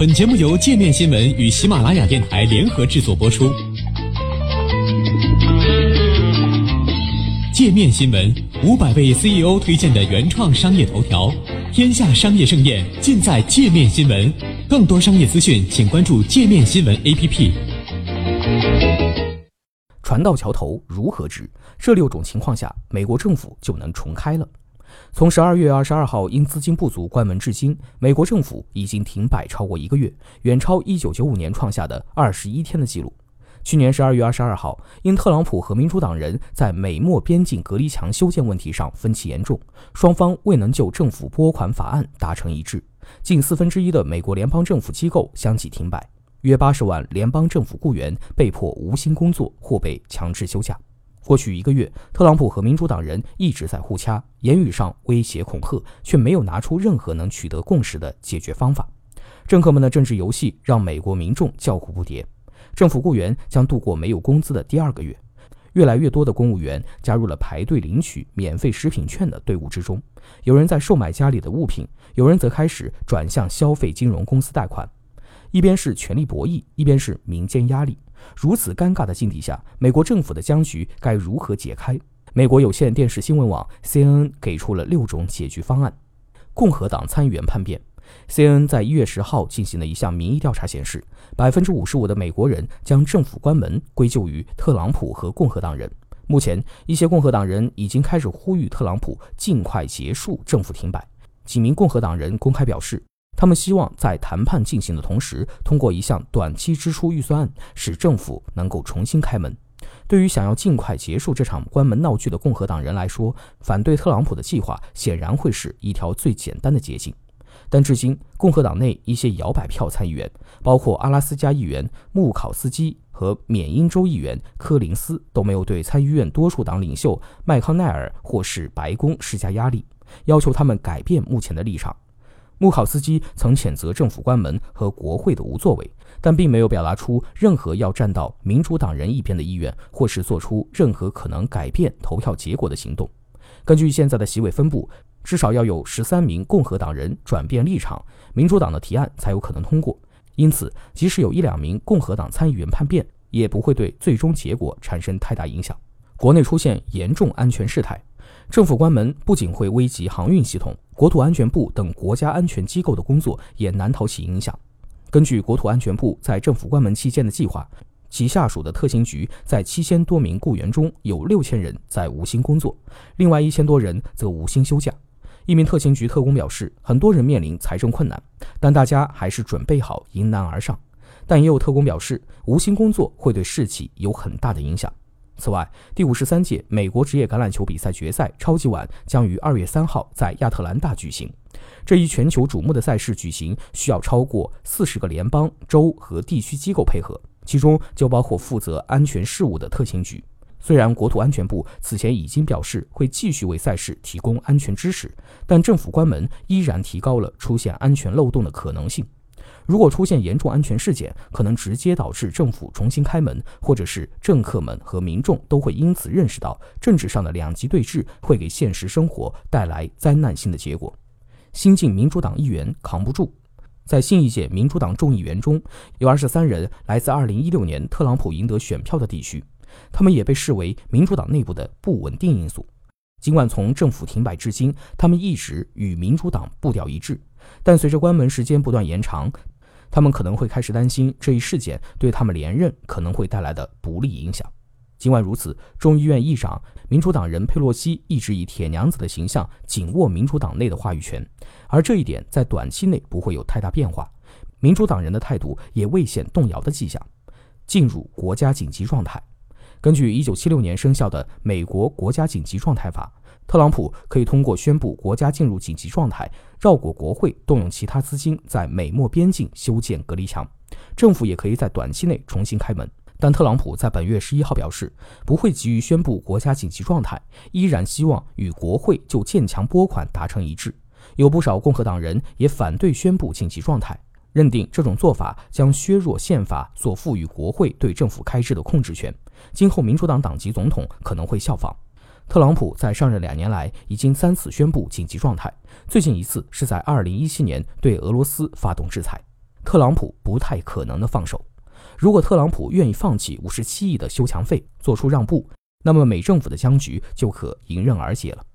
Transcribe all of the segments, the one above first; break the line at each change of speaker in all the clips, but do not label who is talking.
本节目由界面新闻与喜马拉雅电台联合制作播出。界面新闻五百位 CEO 推荐的原创商业头条，天下商业盛宴尽在界面新闻。更多商业资讯，请关注界面新闻 APP。
船到桥头如何止？这六种情况下，美国政府就能重开了。从十二月二十二号因资金不足关门至今，美国政府已经停摆超过一个月，远超一九九五年创下的二十一天的记录。去年十二月二十二号，因特朗普和民主党人在美墨边境隔离墙修建问题上分歧严重，双方未能就政府拨款法案达成一致，近四分之一的美国联邦政府机构相继停摆，约八十万联邦政府雇员被迫无薪工作或被强制休假。过去一个月，特朗普和民主党人一直在互掐，言语上威胁恐吓，却没有拿出任何能取得共识的解决方法。政客们的政治游戏让美国民众叫苦不迭。政府雇员将度过没有工资的第二个月，越来越多的公务员加入了排队领取免费食品券的队伍之中。有人在售卖家里的物品，有人则开始转向消费金融公司贷款。一边是权力博弈，一边是民间压力。如此尴尬的境地下，美国政府的僵局该如何解开？美国有线电视新闻网 CNN 给出了六种解决方案。共和党参议员叛变。CNN 在一月十号进行的一项民意调查显示，百分之五十五的美国人将政府关门归咎于特朗普和共和党人。目前，一些共和党人已经开始呼吁特朗普尽快结束政府停摆。几名共和党人公开表示。他们希望在谈判进行的同时，通过一项短期支出预算案，使政府能够重新开门。对于想要尽快结束这场关门闹剧的共和党人来说，反对特朗普的计划显然会是一条最简单的捷径。但至今，共和党内一些摇摆票参议员，包括阿拉斯加议员穆考斯基和缅因州议员柯林斯，都没有对参议院多数党领袖麦康奈尔或是白宫施加压力，要求他们改变目前的立场。穆考斯基曾谴责政府关门和国会的无作为，但并没有表达出任何要站到民主党人一边的意愿，或是做出任何可能改变投票结果的行动。根据现在的席位分布，至少要有十三名共和党人转变立场，民主党的提案才有可能通过。因此，即使有一两名共和党参议员叛变，也不会对最终结果产生太大影响。国内出现严重安全事态。政府关门不仅会危及航运系统，国土安全部等国家安全机构的工作也难逃其影响。根据国土安全部在政府关门期间的计划，其下属的特勤局在七千多名雇员中有六千人在无薪工作，另外一千多人则无薪休假。一名特勤局特工表示，很多人面临财政困难，但大家还是准备好迎难而上。但也有特工表示，无薪工作会对士气有很大的影响。此外，第五十三届美国职业橄榄球比赛决赛超级碗将于二月三号在亚特兰大举行。这一全球瞩目的赛事举行需要超过四十个联邦、州和地区机构配合，其中就包括负责安全事务的特勤局。虽然国土安全部此前已经表示会继续为赛事提供安全支持，但政府关门依然提高了出现安全漏洞的可能性。如果出现严重安全事件，可能直接导致政府重新开门，或者是政客们和民众都会因此认识到政治上的两极对峙会给现实生活带来灾难性的结果。新晋民主党议员扛不住，在新一届民主党众议员中有二十三人来自二零一六年特朗普赢得选票的地区，他们也被视为民主党内部的不稳定因素。尽管从政府停摆至今，他们一直与民主党步调一致，但随着关门时间不断延长。他们可能会开始担心这一事件对他们连任可能会带来的不利影响。尽管如此，众议院议长民主党人佩洛西一直以铁娘子的形象紧握民主党内的话语权，而这一点在短期内不会有太大变化。民主党人的态度也未显动摇的迹象。进入国家紧急状态。根据1976年生效的美国国家紧急状态法。特朗普可以通过宣布国家进入紧急状态，绕过国会，动用其他资金在美墨边境修建隔离墙。政府也可以在短期内重新开门。但特朗普在本月十一号表示，不会急于宣布国家紧急状态，依然希望与国会就建墙拨款达成一致。有不少共和党人也反对宣布紧急状态，认定这种做法将削弱宪法所赋予国会对政府开支的控制权。今后民主党党籍总统可能会效仿。特朗普在上任两年来已经三次宣布紧急状态，最近一次是在2017年对俄罗斯发动制裁。特朗普不太可能的放手。如果特朗普愿意放弃五十七亿的修墙费，做出让步，那么美政府的僵局就可迎刃而解了。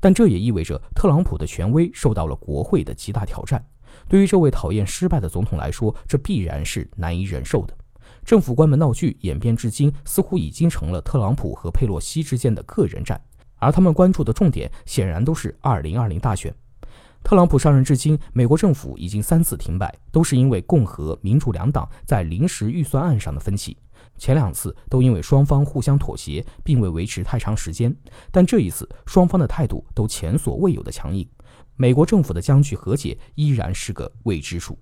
但这也意味着特朗普的权威受到了国会的极大挑战。对于这位讨厌失败的总统来说，这必然是难以忍受的。政府关门闹剧演变至今，似乎已经成了特朗普和佩洛西之间的个人战，而他们关注的重点显然都是2020大选。特朗普上任至今，美国政府已经三次停摆，都是因为共和、民主两党在临时预算案上的分歧。前两次都因为双方互相妥协，并未维持太长时间，但这一次双方的态度都前所未有的强硬。美国政府的僵局和解依然是个未知数。